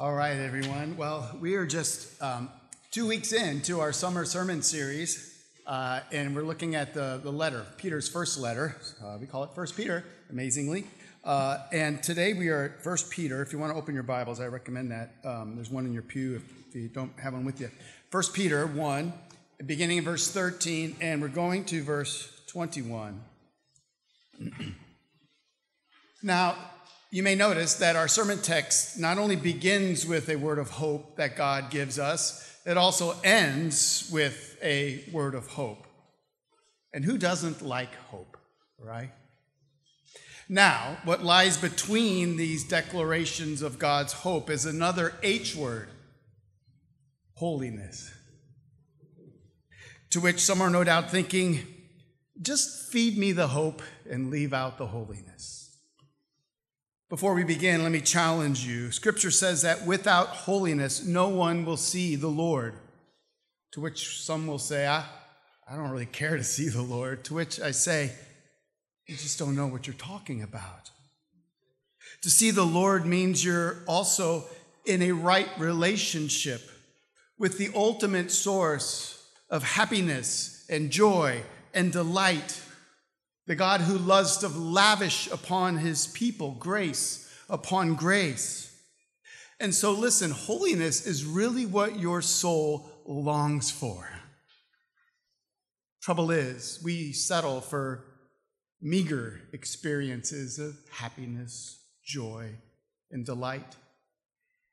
All right, everyone. Well, we are just um, two weeks into our summer sermon series, uh, and we're looking at the, the letter, Peter's first letter. Uh, we call it First Peter, amazingly. Uh, and today we are at First Peter. If you want to open your Bibles, I recommend that. Um, there's one in your pew if, if you don't have one with you. First Peter 1, beginning in verse 13, and we're going to verse 21. now, you may notice that our sermon text not only begins with a word of hope that God gives us, it also ends with a word of hope. And who doesn't like hope, right? Now, what lies between these declarations of God's hope is another H word holiness. To which some are no doubt thinking, just feed me the hope and leave out the holiness. Before we begin, let me challenge you. Scripture says that without holiness, no one will see the Lord. To which some will say, I, I don't really care to see the Lord. To which I say, you just don't know what you're talking about. To see the Lord means you're also in a right relationship with the ultimate source of happiness and joy and delight the God who loves to lavish upon his people grace upon grace. And so, listen, holiness is really what your soul longs for. Trouble is, we settle for meager experiences of happiness, joy, and delight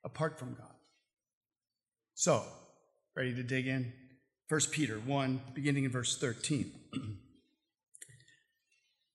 apart from God. So, ready to dig in? 1 Peter 1, beginning in verse 13.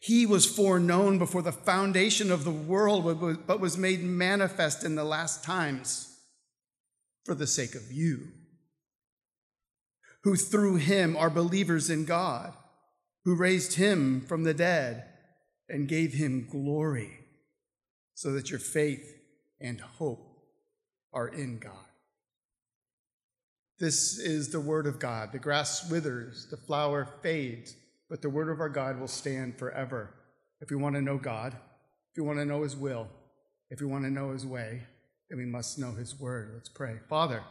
he was foreknown before the foundation of the world, but was made manifest in the last times for the sake of you, who through him are believers in God, who raised him from the dead and gave him glory, so that your faith and hope are in God. This is the word of God. The grass withers, the flower fades but the word of our God will stand forever. If we want to know God, if we want to know his will, if we want to know his way, then we must know his word. Let's pray. Father,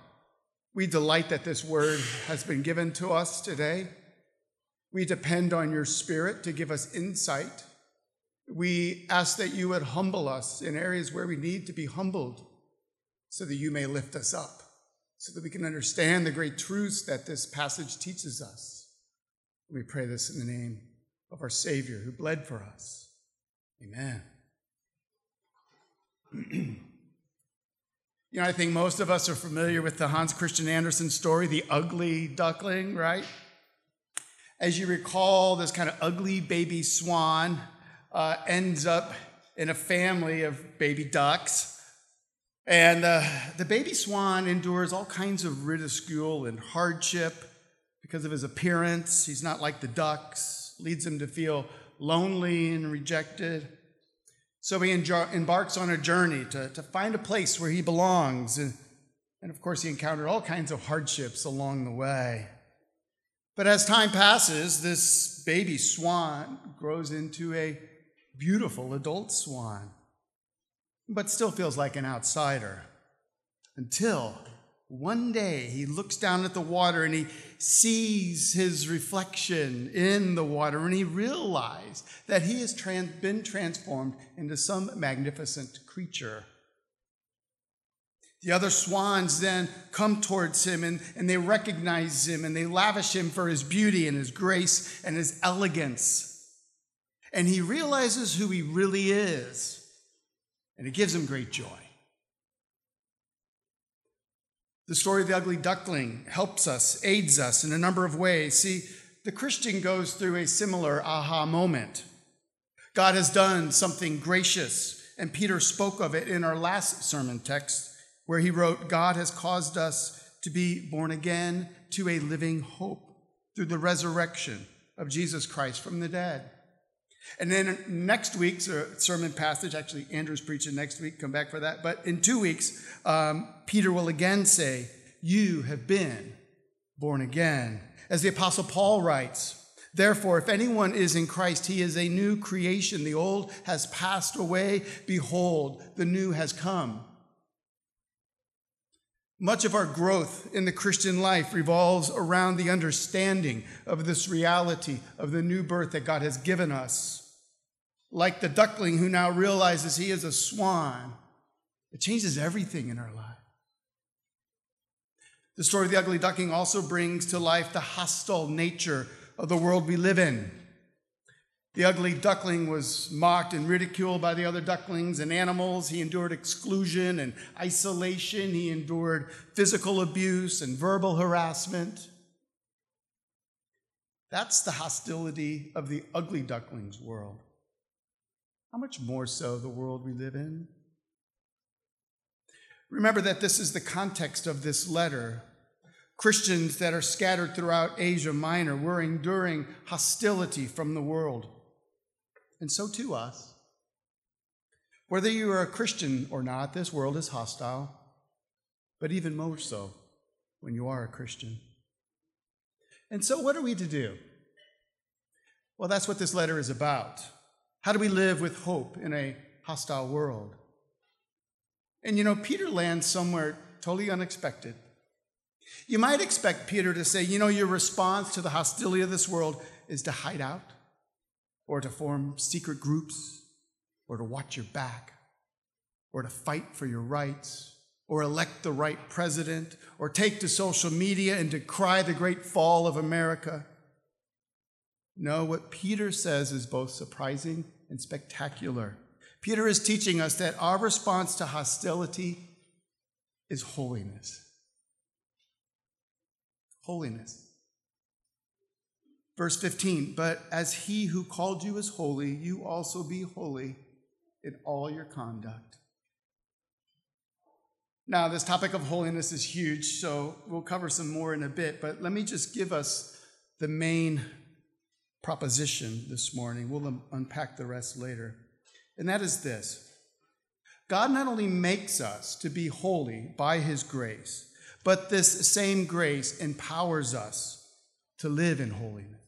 we delight that this word has been given to us today. We depend on your spirit to give us insight. We ask that you would humble us in areas where we need to be humbled so that you may lift us up, so that we can understand the great truths that this passage teaches us. We pray this in the name of our Savior who bled for us. Amen. you know, I think most of us are familiar with the Hans Christian Andersen story, The Ugly Duckling, right? As you recall, this kind of ugly baby swan uh, ends up in a family of baby ducks. And uh, the baby swan endures all kinds of ridicule and hardship because of his appearance. He's not like the ducks, leads him to feel lonely and rejected. So he embarks on a journey to, to find a place where he belongs. And, and of course, he encountered all kinds of hardships along the way. But as time passes, this baby swan grows into a beautiful adult swan, but still feels like an outsider until one day he looks down at the water and he sees his reflection in the water and he realizes that he has trans- been transformed into some magnificent creature. The other swans then come towards him and, and they recognize him and they lavish him for his beauty and his grace and his elegance. And he realizes who he really is, and it gives him great joy. The story of the ugly duckling helps us, aids us in a number of ways. See, the Christian goes through a similar aha moment. God has done something gracious, and Peter spoke of it in our last sermon text, where he wrote, God has caused us to be born again to a living hope through the resurrection of Jesus Christ from the dead. And then next week's uh, sermon passage, actually, Andrew's preaching next week, come back for that. But in two weeks, um, Peter will again say, You have been born again. As the Apostle Paul writes, Therefore, if anyone is in Christ, he is a new creation. The old has passed away. Behold, the new has come. Much of our growth in the Christian life revolves around the understanding of this reality of the new birth that God has given us. Like the duckling who now realizes he is a swan, it changes everything in our life. The story of the ugly duckling also brings to life the hostile nature of the world we live in. The ugly duckling was mocked and ridiculed by the other ducklings and animals. He endured exclusion and isolation. He endured physical abuse and verbal harassment. That's the hostility of the ugly duckling's world. How much more so the world we live in? Remember that this is the context of this letter. Christians that are scattered throughout Asia Minor were enduring hostility from the world and so to us. Whether you are a Christian or not, this world is hostile, but even more so when you are a Christian. And so, what are we to do? Well, that's what this letter is about. How do we live with hope in a hostile world? And you know, Peter lands somewhere totally unexpected. You might expect Peter to say, you know, your response to the hostility of this world is to hide out or to form secret groups, or to watch your back, or to fight for your rights, or elect the right president, or take to social media and decry the great fall of America. No, what Peter says is both surprising and spectacular. Peter is teaching us that our response to hostility is holiness. Holiness. Verse 15, but as he who called you is holy, you also be holy in all your conduct. Now, this topic of holiness is huge, so we'll cover some more in a bit, but let me just give us the main proposition this morning. We'll unpack the rest later. And that is this God not only makes us to be holy by his grace, but this same grace empowers us to live in holiness.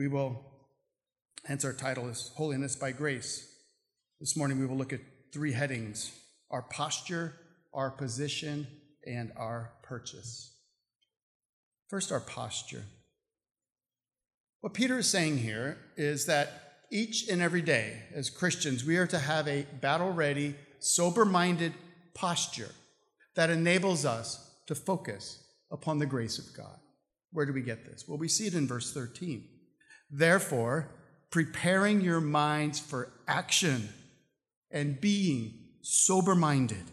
We will, hence our title is Holiness by Grace. This morning we will look at three headings our posture, our position, and our purchase. First, our posture. What Peter is saying here is that each and every day, as Christians, we are to have a battle ready, sober minded posture that enables us to focus upon the grace of God. Where do we get this? Well, we see it in verse 13. Therefore, preparing your minds for action and being sober minded.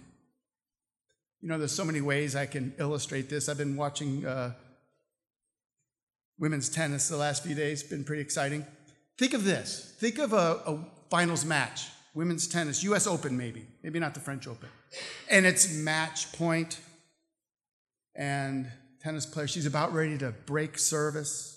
You know, there's so many ways I can illustrate this. I've been watching uh, women's tennis the last few days, been pretty exciting. Think of this think of a, a finals match, women's tennis, US Open maybe, maybe not the French Open. And it's match point, and tennis player, she's about ready to break service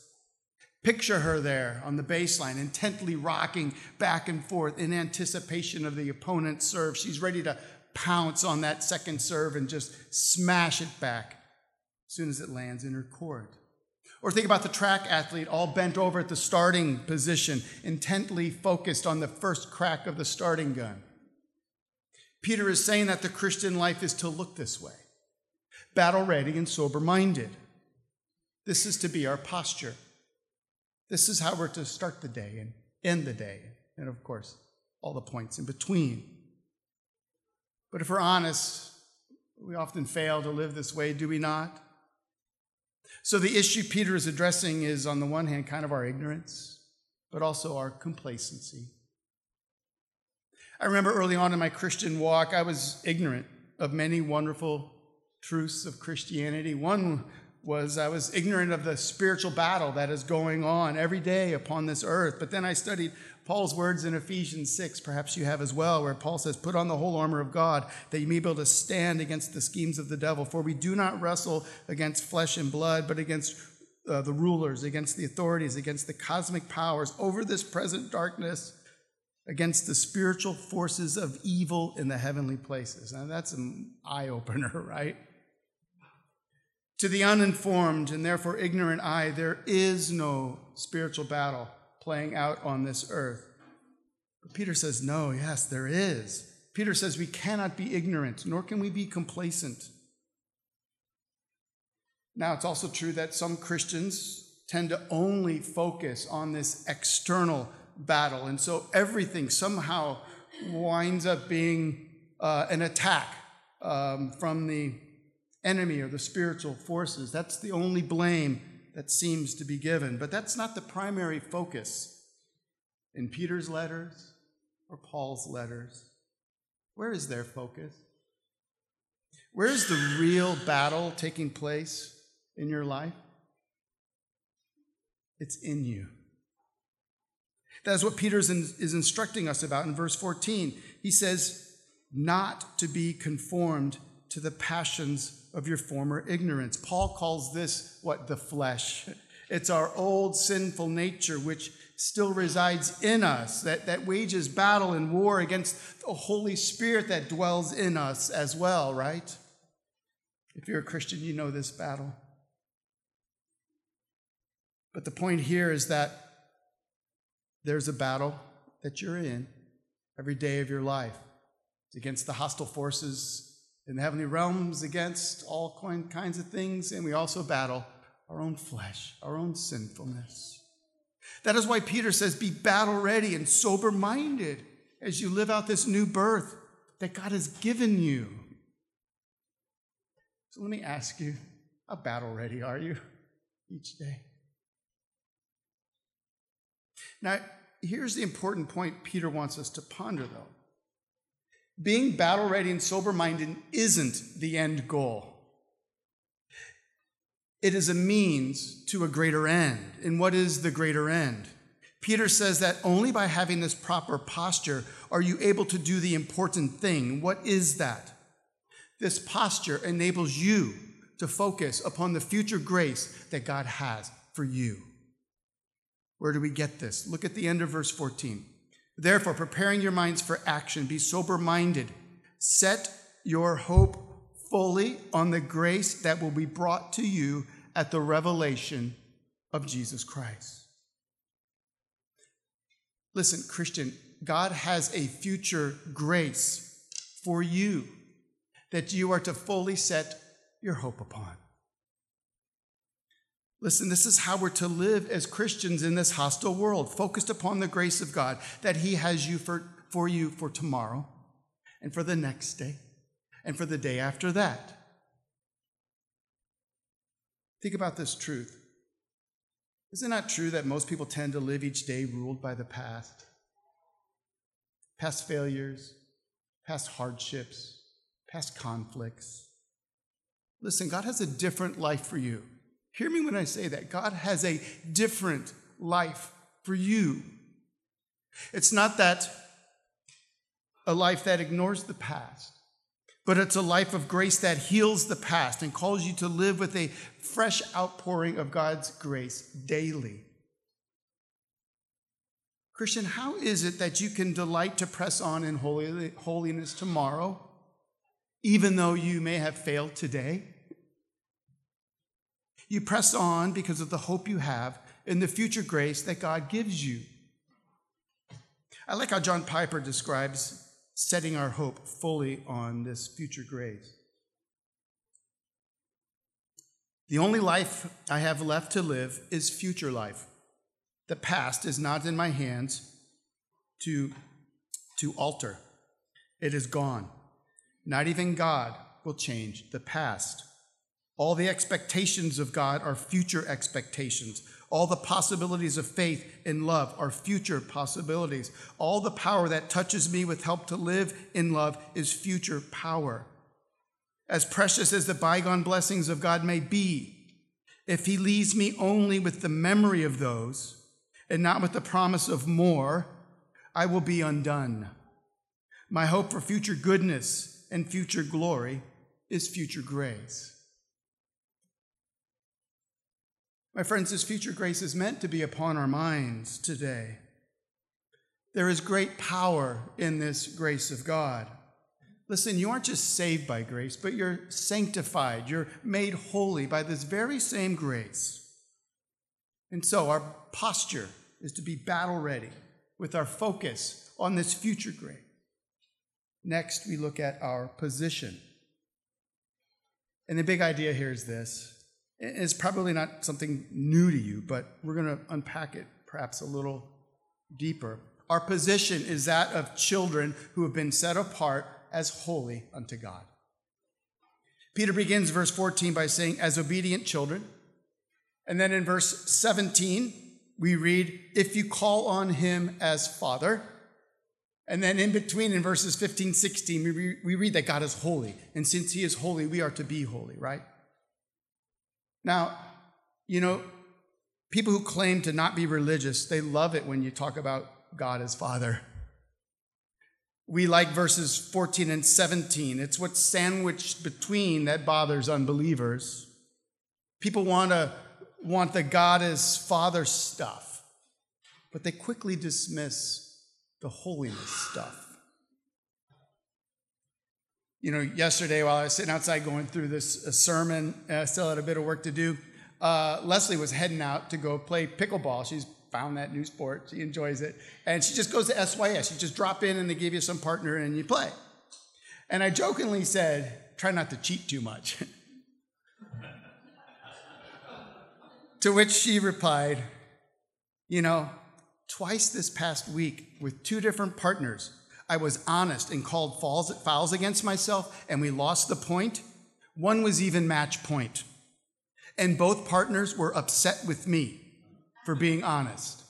Picture her there on the baseline, intently rocking back and forth in anticipation of the opponent's serve. She's ready to pounce on that second serve and just smash it back as soon as it lands in her court. Or think about the track athlete all bent over at the starting position, intently focused on the first crack of the starting gun. Peter is saying that the Christian life is to look this way battle ready and sober minded. This is to be our posture. This is how we're to start the day and end the day, and of course, all the points in between. But if we're honest, we often fail to live this way, do we not? So the issue Peter is addressing is, on the one hand, kind of our ignorance, but also our complacency. I remember early on in my Christian walk, I was ignorant of many wonderful truths of Christianity. One was I was ignorant of the spiritual battle that is going on every day upon this earth. But then I studied Paul's words in Ephesians 6, perhaps you have as well, where Paul says, Put on the whole armor of God that you may be able to stand against the schemes of the devil. For we do not wrestle against flesh and blood, but against uh, the rulers, against the authorities, against the cosmic powers over this present darkness, against the spiritual forces of evil in the heavenly places. Now that's an eye opener, right? To the uninformed and therefore ignorant eye, there is no spiritual battle playing out on this earth. But Peter says, no, yes, there is. Peter says we cannot be ignorant, nor can we be complacent. Now, it's also true that some Christians tend to only focus on this external battle. And so everything somehow winds up being uh, an attack um, from the enemy or the spiritual forces. That's the only blame that seems to be given. But that's not the primary focus in Peter's letters or Paul's letters. Where is their focus? Where is the real battle taking place in your life? It's in you. That is what Peter is instructing us about in verse 14. He says, not to be conformed to the passions of your former ignorance. Paul calls this what? The flesh. It's our old sinful nature which still resides in us, that, that wages battle and war against the Holy Spirit that dwells in us as well, right? If you're a Christian, you know this battle. But the point here is that there's a battle that you're in every day of your life. It's against the hostile forces in the heavenly realms against all kinds of things, and we also battle our own flesh, our own sinfulness. That is why Peter says, Be battle ready and sober minded as you live out this new birth that God has given you. So let me ask you, how battle ready are you each day? Now, here's the important point Peter wants us to ponder, though. Being battle ready and sober minded isn't the end goal. It is a means to a greater end. And what is the greater end? Peter says that only by having this proper posture are you able to do the important thing. What is that? This posture enables you to focus upon the future grace that God has for you. Where do we get this? Look at the end of verse 14. Therefore, preparing your minds for action, be sober minded. Set your hope fully on the grace that will be brought to you at the revelation of Jesus Christ. Listen, Christian, God has a future grace for you that you are to fully set your hope upon. Listen, this is how we're to live as Christians in this hostile world, focused upon the grace of God that He has you for, for you for tomorrow and for the next day and for the day after that. Think about this truth. Is it not true that most people tend to live each day ruled by the past? Past failures, past hardships, past conflicts. Listen, God has a different life for you. Hear me when I say that. God has a different life for you. It's not that a life that ignores the past, but it's a life of grace that heals the past and calls you to live with a fresh outpouring of God's grace daily. Christian, how is it that you can delight to press on in holiness tomorrow, even though you may have failed today? You press on because of the hope you have in the future grace that God gives you. I like how John Piper describes setting our hope fully on this future grace. The only life I have left to live is future life. The past is not in my hands to, to alter, it is gone. Not even God will change the past. All the expectations of God are future expectations. All the possibilities of faith and love are future possibilities. All the power that touches me with help to live in love is future power. As precious as the bygone blessings of God may be, if He leaves me only with the memory of those and not with the promise of more, I will be undone. My hope for future goodness and future glory is future grace. My friends, this future grace is meant to be upon our minds today. There is great power in this grace of God. Listen, you aren't just saved by grace, but you're sanctified. You're made holy by this very same grace. And so our posture is to be battle ready with our focus on this future grace. Next, we look at our position. And the big idea here is this it's probably not something new to you, but we're going to unpack it perhaps a little deeper. Our position is that of children who have been set apart as holy unto God. Peter begins verse 14 by saying, as obedient children. And then in verse 17, we read, if you call on him as Father. And then in between, in verses 15, 16, we, we read that God is holy. And since he is holy, we are to be holy, right? Now, you know, people who claim to not be religious, they love it when you talk about God as Father. We like verses 14 and 17. It's what's sandwiched between that bothers unbelievers. People want to want the God as Father stuff, but they quickly dismiss the holiness stuff. You know, yesterday while I was sitting outside going through this sermon, I still had a bit of work to do. Uh, Leslie was heading out to go play pickleball. She's found that new sport. She enjoys it. And she just goes to SYS. You just drop in and they give you some partner and you play. And I jokingly said, try not to cheat too much. to which she replied, you know, twice this past week with two different partners, I was honest and called fouls against myself, and we lost the point. One was even match point. And both partners were upset with me for being honest.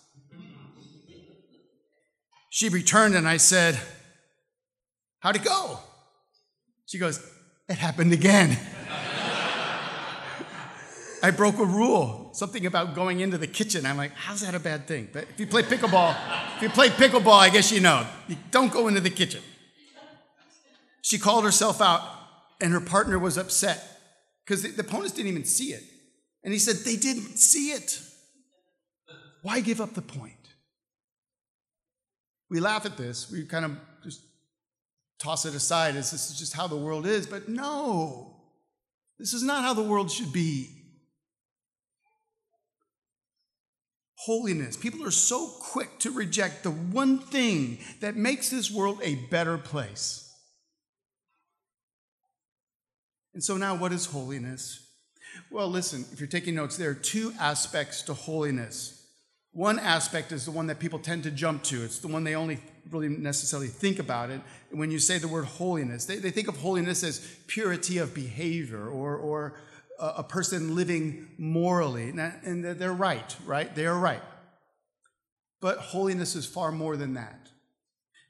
She returned, and I said, How'd it go? She goes, It happened again. I broke a rule, something about going into the kitchen. I'm like, how's that a bad thing? But if you play pickleball, if you play pickleball, I guess you know. You don't go into the kitchen. She called herself out, and her partner was upset because the, the opponents didn't even see it. And he said, they didn't see it. Why give up the point? We laugh at this. We kind of just toss it aside as this is just how the world is. But no, this is not how the world should be. Holiness. People are so quick to reject the one thing that makes this world a better place. And so, now what is holiness? Well, listen, if you're taking notes, there are two aspects to holiness. One aspect is the one that people tend to jump to, it's the one they only really necessarily think about it. when you say the word holiness, they, they think of holiness as purity of behavior or, or a person living morally. And they're right, right? They are right. But holiness is far more than that.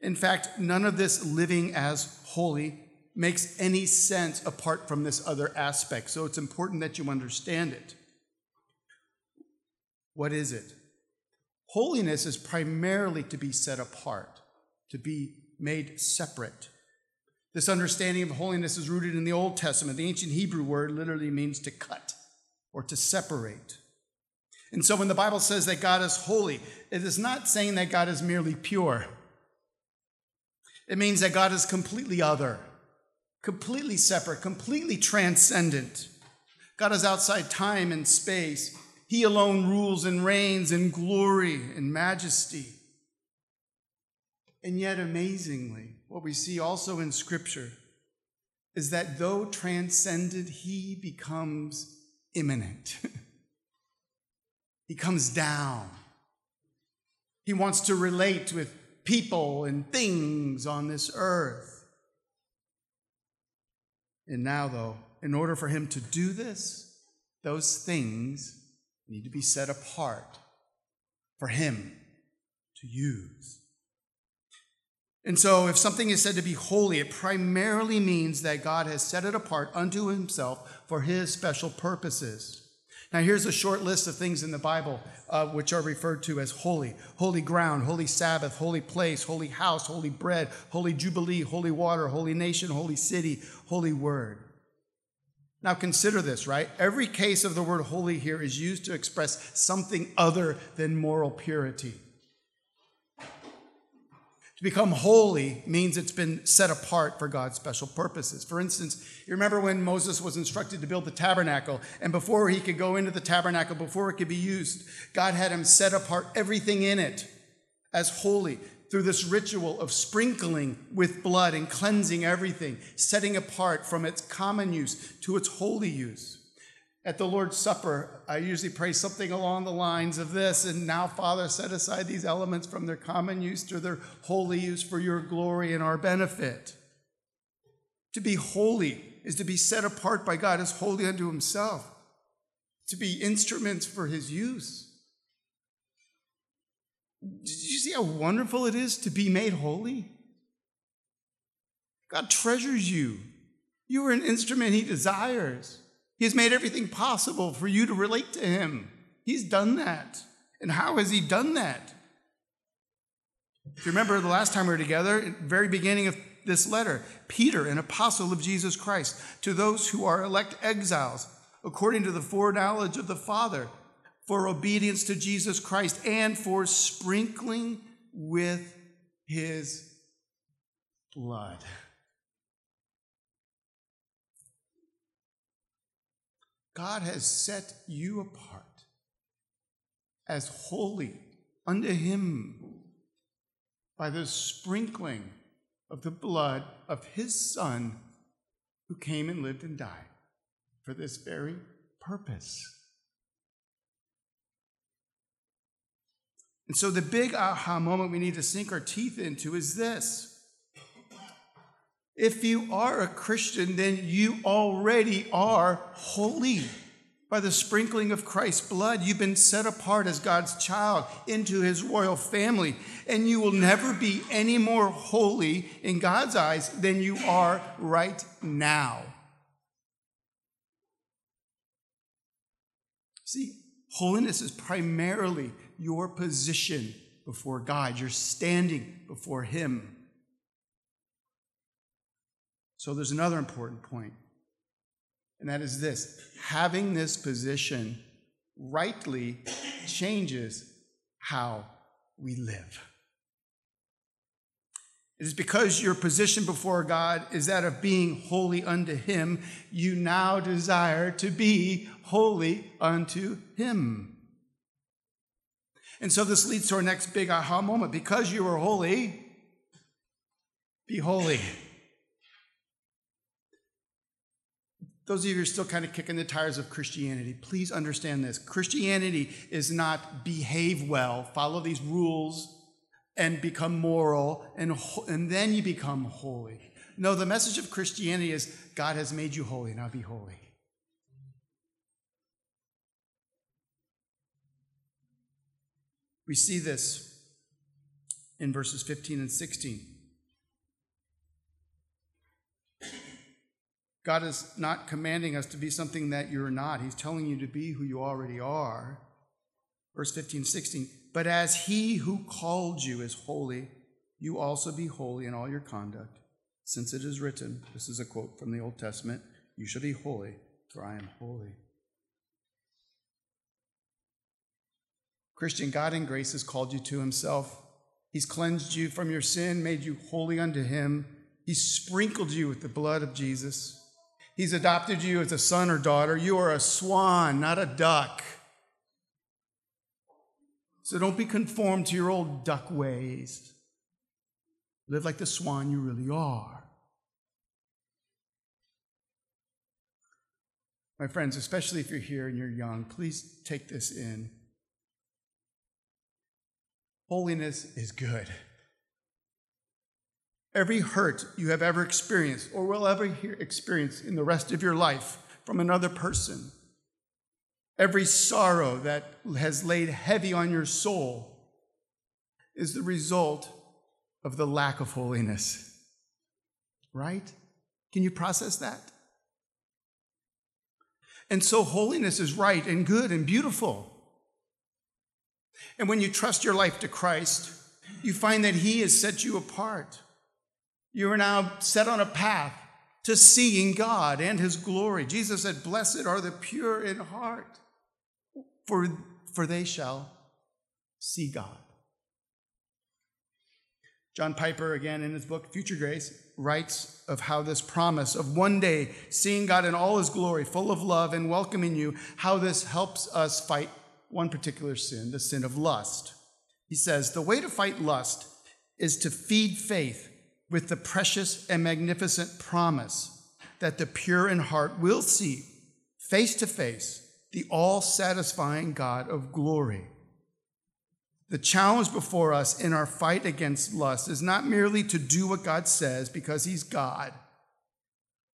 In fact, none of this living as holy makes any sense apart from this other aspect. So it's important that you understand it. What is it? Holiness is primarily to be set apart, to be made separate. This understanding of holiness is rooted in the Old Testament. The ancient Hebrew word literally means to cut or to separate. And so when the Bible says that God is holy, it is not saying that God is merely pure. It means that God is completely other, completely separate, completely transcendent. God is outside time and space. He alone rules and reigns in glory and majesty. And yet, amazingly, what we see also in Scripture is that though transcendent, he becomes immanent. he comes down. He wants to relate with people and things on this earth. And now, though, in order for him to do this, those things need to be set apart for him to use. And so, if something is said to be holy, it primarily means that God has set it apart unto himself for his special purposes. Now, here's a short list of things in the Bible uh, which are referred to as holy holy ground, holy Sabbath, holy place, holy house, holy bread, holy jubilee, holy water, holy nation, holy city, holy word. Now, consider this, right? Every case of the word holy here is used to express something other than moral purity. To become holy means it's been set apart for God's special purposes. For instance, you remember when Moses was instructed to build the tabernacle, and before he could go into the tabernacle, before it could be used, God had him set apart everything in it as holy through this ritual of sprinkling with blood and cleansing everything, setting apart from its common use to its holy use. At the Lord's Supper, I usually pray something along the lines of this And now, Father, set aside these elements from their common use to their holy use for your glory and our benefit. To be holy is to be set apart by God as holy unto Himself, to be instruments for His use. Did you see how wonderful it is to be made holy? God treasures you. You are an instrument He desires. He has made everything possible for you to relate to Him. He's done that. And how has He done that? If you remember the last time we were together, very beginning of this letter, Peter, an apostle of Jesus Christ, to those who are elect exiles, according to the foreknowledge of the Father, for obedience to Jesus Christ and for sprinkling with his blood. God has set you apart as holy unto Him by the sprinkling of the blood of His Son who came and lived and died for this very purpose. And so, the big aha moment we need to sink our teeth into is this if you are a Christian, then you already are holy. By the sprinkling of Christ's blood, you've been set apart as God's child into his royal family, and you will never be any more holy in God's eyes than you are right now. See, holiness is primarily your position before God, you're standing before Him. So there's another important point, and that is this having this position rightly changes how we live. It is because your position before God is that of being holy unto Him, you now desire to be holy unto Him. And so this leads to our next big aha moment. Because you are holy, be holy. Those of you who are still kind of kicking the tires of Christianity, please understand this. Christianity is not behave well, follow these rules, and become moral, and, and then you become holy. No, the message of Christianity is God has made you holy, now be holy. We see this in verses 15 and 16. God is not commanding us to be something that you're not. He's telling you to be who you already are. Verse 15, 16. But as he who called you is holy, you also be holy in all your conduct. Since it is written, this is a quote from the Old Testament, you shall be holy, for I am holy. Christian, God in grace has called you to himself. He's cleansed you from your sin, made you holy unto him. He's sprinkled you with the blood of Jesus. He's adopted you as a son or daughter. You are a swan, not a duck. So don't be conformed to your old duck ways. Live like the swan you really are. My friends, especially if you're here and you're young, please take this in. Holiness is good. Every hurt you have ever experienced or will ever experience in the rest of your life from another person, every sorrow that has laid heavy on your soul is the result of the lack of holiness. Right? Can you process that? And so, holiness is right and good and beautiful. And when you trust your life to Christ, you find that He has set you apart. You are now set on a path to seeing God and His glory. Jesus said, Blessed are the pure in heart, for, for they shall see God. John Piper, again in his book Future Grace, writes of how this promise of one day seeing God in all his glory, full of love and welcoming you, how this helps us fight one particular sin, the sin of lust. He says, The way to fight lust is to feed faith with the precious and magnificent promise that the pure in heart will see face to face the all satisfying God of glory. The challenge before us in our fight against lust is not merely to do what God says because He's God,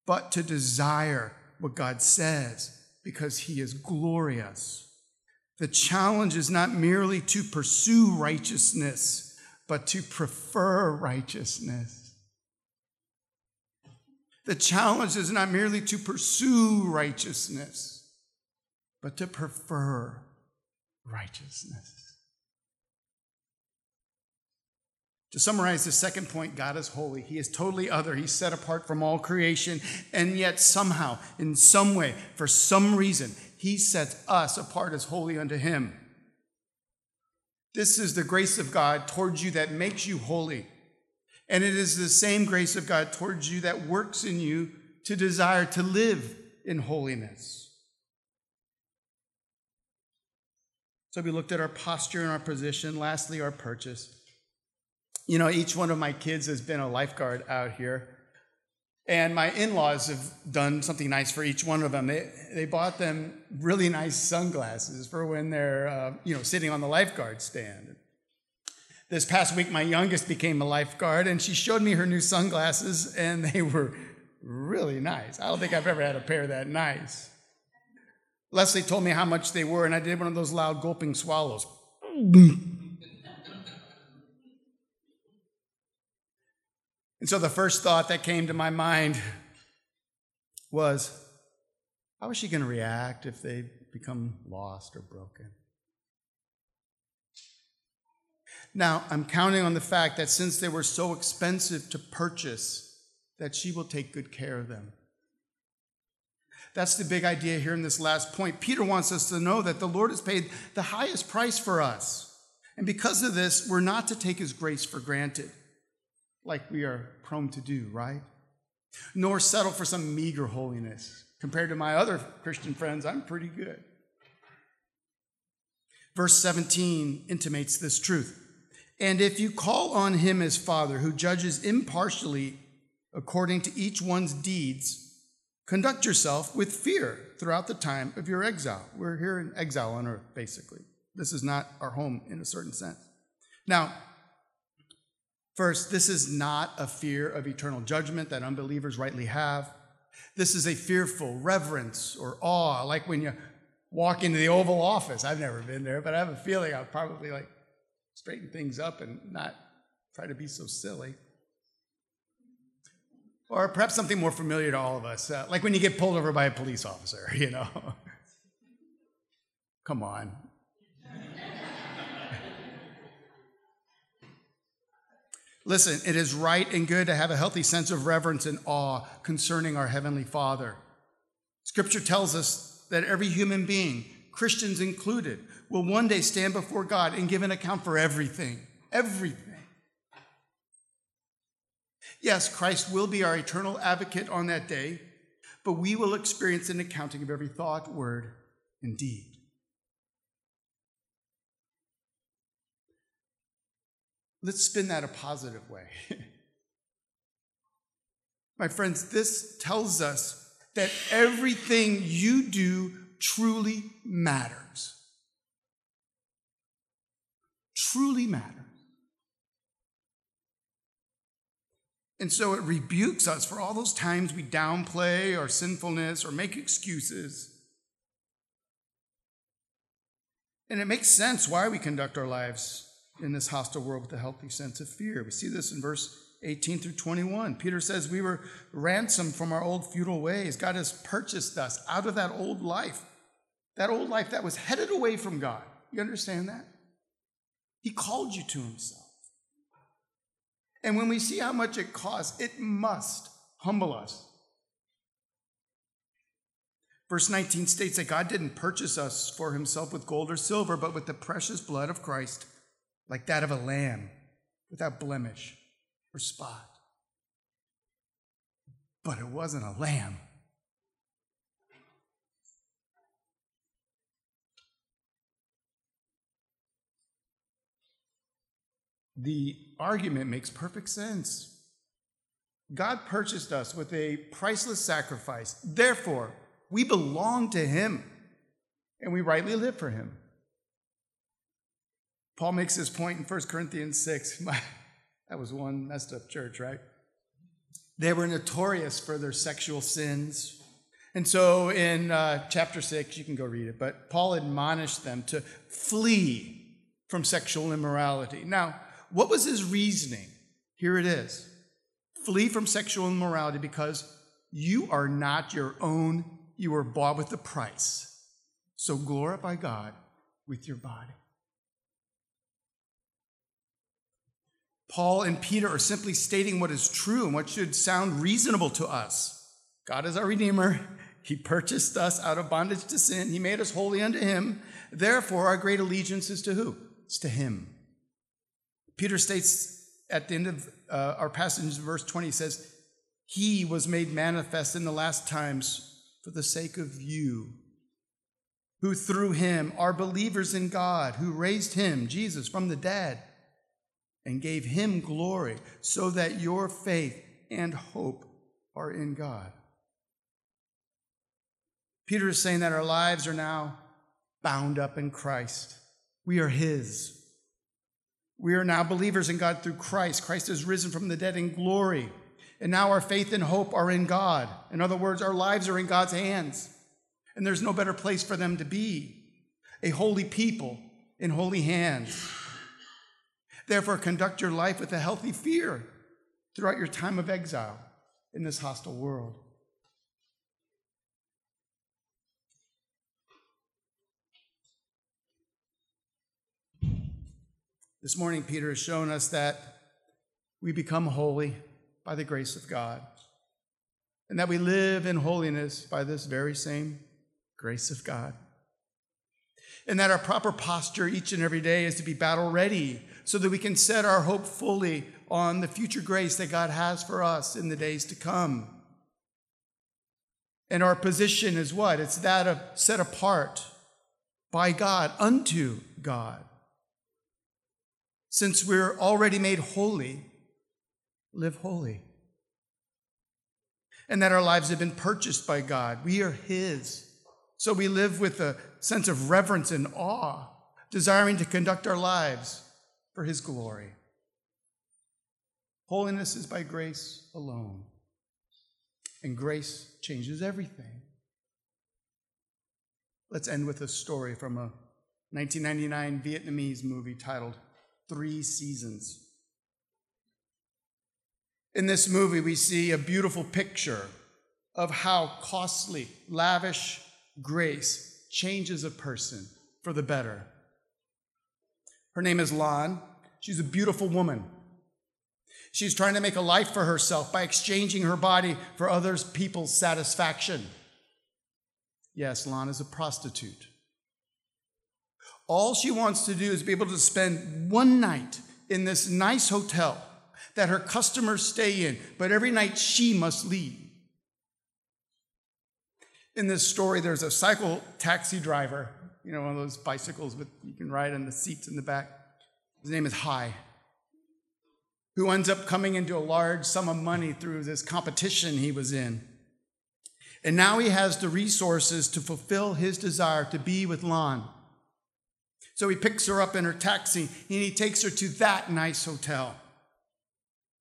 but to desire what God says because He is glorious. The challenge is not merely to pursue righteousness, but to prefer righteousness. The challenge is not merely to pursue righteousness, but to prefer righteousness. To summarize the second point, God is holy. He is totally other. He's set apart from all creation. And yet, somehow, in some way, for some reason, He sets us apart as holy unto Him. This is the grace of God towards you that makes you holy. And it is the same grace of God towards you that works in you to desire to live in holiness. So we looked at our posture and our position. Lastly, our purchase. You know, each one of my kids has been a lifeguard out here. And my in laws have done something nice for each one of them. They, they bought them really nice sunglasses for when they're, uh, you know, sitting on the lifeguard stand. This past week, my youngest became a lifeguard, and she showed me her new sunglasses, and they were really nice. I don't think I've ever had a pair that nice. Leslie told me how much they were, and I did one of those loud gulping swallows. And so the first thought that came to my mind was how is she going to react if they become lost or broken? Now, I'm counting on the fact that since they were so expensive to purchase, that she will take good care of them. That's the big idea here in this last point. Peter wants us to know that the Lord has paid the highest price for us. And because of this, we're not to take his grace for granted like we are prone to do, right? Nor settle for some meager holiness. Compared to my other Christian friends, I'm pretty good. Verse 17 intimates this truth. And if you call on him as Father, who judges impartially according to each one's deeds, conduct yourself with fear throughout the time of your exile. We're here in exile on earth, basically. This is not our home in a certain sense. Now, First, this is not a fear of eternal judgment that unbelievers rightly have. This is a fearful reverence or awe, like when you walk into the Oval Office. I've never been there, but I have a feeling I'll probably like straighten things up and not try to be so silly. Or perhaps something more familiar to all of us, uh, like when you get pulled over by a police officer, you know. Come on, Listen, it is right and good to have a healthy sense of reverence and awe concerning our Heavenly Father. Scripture tells us that every human being, Christians included, will one day stand before God and give an account for everything. Everything. Yes, Christ will be our eternal advocate on that day, but we will experience an accounting of every thought, word, and deed. Let's spin that a positive way. My friends, this tells us that everything you do truly matters. Truly matter. And so it rebukes us for all those times we downplay our sinfulness or make excuses. And it makes sense why we conduct our lives in this hostile world with a healthy sense of fear. We see this in verse 18 through 21. Peter says, We were ransomed from our old feudal ways. God has purchased us out of that old life, that old life that was headed away from God. You understand that? He called you to Himself. And when we see how much it costs, it must humble us. Verse 19 states that God didn't purchase us for himself with gold or silver, but with the precious blood of Christ, like that of a lamb, without blemish or spot. But it wasn't a lamb. The argument makes perfect sense. God purchased us with a priceless sacrifice. Therefore, we belong to Him and we rightly live for Him. Paul makes this point in 1 Corinthians 6. that was one messed up church, right? They were notorious for their sexual sins. And so in uh, chapter 6, you can go read it, but Paul admonished them to flee from sexual immorality. Now, what was his reasoning? Here it is flee from sexual immorality because you are not your own, you were bought with a price. So glorify God with your body. Paul and Peter are simply stating what is true and what should sound reasonable to us. God is our Redeemer. He purchased us out of bondage to sin. He made us holy unto Him. Therefore, our great allegiance is to who? It's to Him. Peter states at the end of uh, our passage, verse 20, says, He was made manifest in the last times for the sake of you, who through him are believers in God, who raised him, Jesus, from the dead and gave him glory, so that your faith and hope are in God. Peter is saying that our lives are now bound up in Christ. We are his. We are now believers in God through Christ. Christ has risen from the dead in glory. And now our faith and hope are in God. In other words, our lives are in God's hands. And there's no better place for them to be a holy people in holy hands. Therefore, conduct your life with a healthy fear throughout your time of exile in this hostile world. This morning, Peter has shown us that we become holy by the grace of God, and that we live in holiness by this very same grace of God. And that our proper posture each and every day is to be battle ready so that we can set our hope fully on the future grace that God has for us in the days to come. And our position is what? It's that of set apart by God unto God. Since we're already made holy, live holy. And that our lives have been purchased by God. We are His. So we live with a sense of reverence and awe, desiring to conduct our lives for His glory. Holiness is by grace alone. And grace changes everything. Let's end with a story from a 1999 Vietnamese movie titled three seasons. In this movie, we see a beautiful picture of how costly, lavish grace changes a person for the better. Her name is Lan. She's a beautiful woman. She's trying to make a life for herself by exchanging her body for other people's satisfaction. Yes, Lan is a prostitute. All she wants to do is be able to spend one night in this nice hotel that her customers stay in, but every night she must leave. In this story, there's a cycle taxi driver, you know, one of those bicycles with you can ride on the seats in the back. His name is Hai, who ends up coming into a large sum of money through this competition he was in. And now he has the resources to fulfill his desire to be with Lan. So he picks her up in her taxi and he takes her to that nice hotel.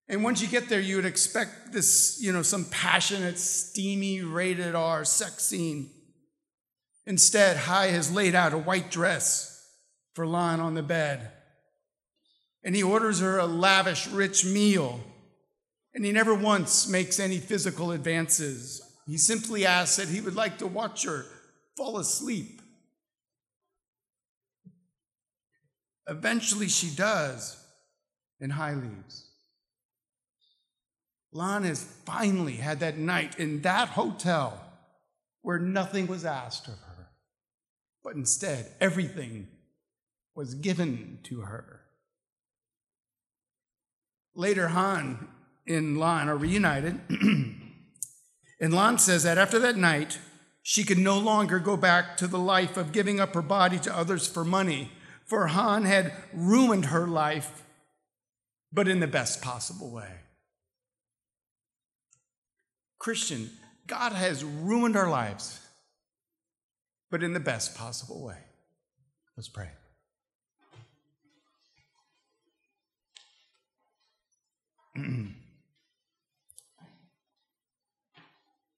And once you get there, you would expect this, you know, some passionate, steamy, rated R sex scene. Instead, Hai has laid out a white dress for Lan on the bed. And he orders her a lavish, rich meal. And he never once makes any physical advances. He simply asks that he would like to watch her fall asleep. Eventually, she does, and Hai leaves. Lan has finally had that night in that hotel where nothing was asked of her, but instead everything was given to her. Later, Hai and Lan are reunited, and Lan says that after that night, she could no longer go back to the life of giving up her body to others for money, for Hai had ruined her life, but in the best possible way. Christian, God has ruined our lives, but in the best possible way. Let's pray.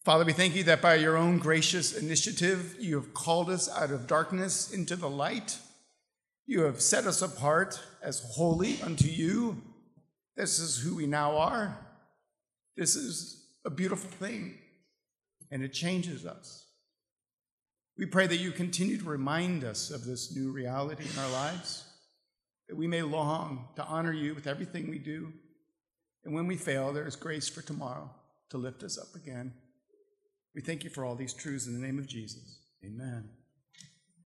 Father, we thank you that by your own gracious initiative, you have called us out of darkness into the light. You have set us apart as holy unto you. This is who we now are. This is a beautiful thing, and it changes us. We pray that you continue to remind us of this new reality in our lives, that we may long to honor you with everything we do. And when we fail, there is grace for tomorrow to lift us up again. We thank you for all these truths in the name of Jesus. Amen.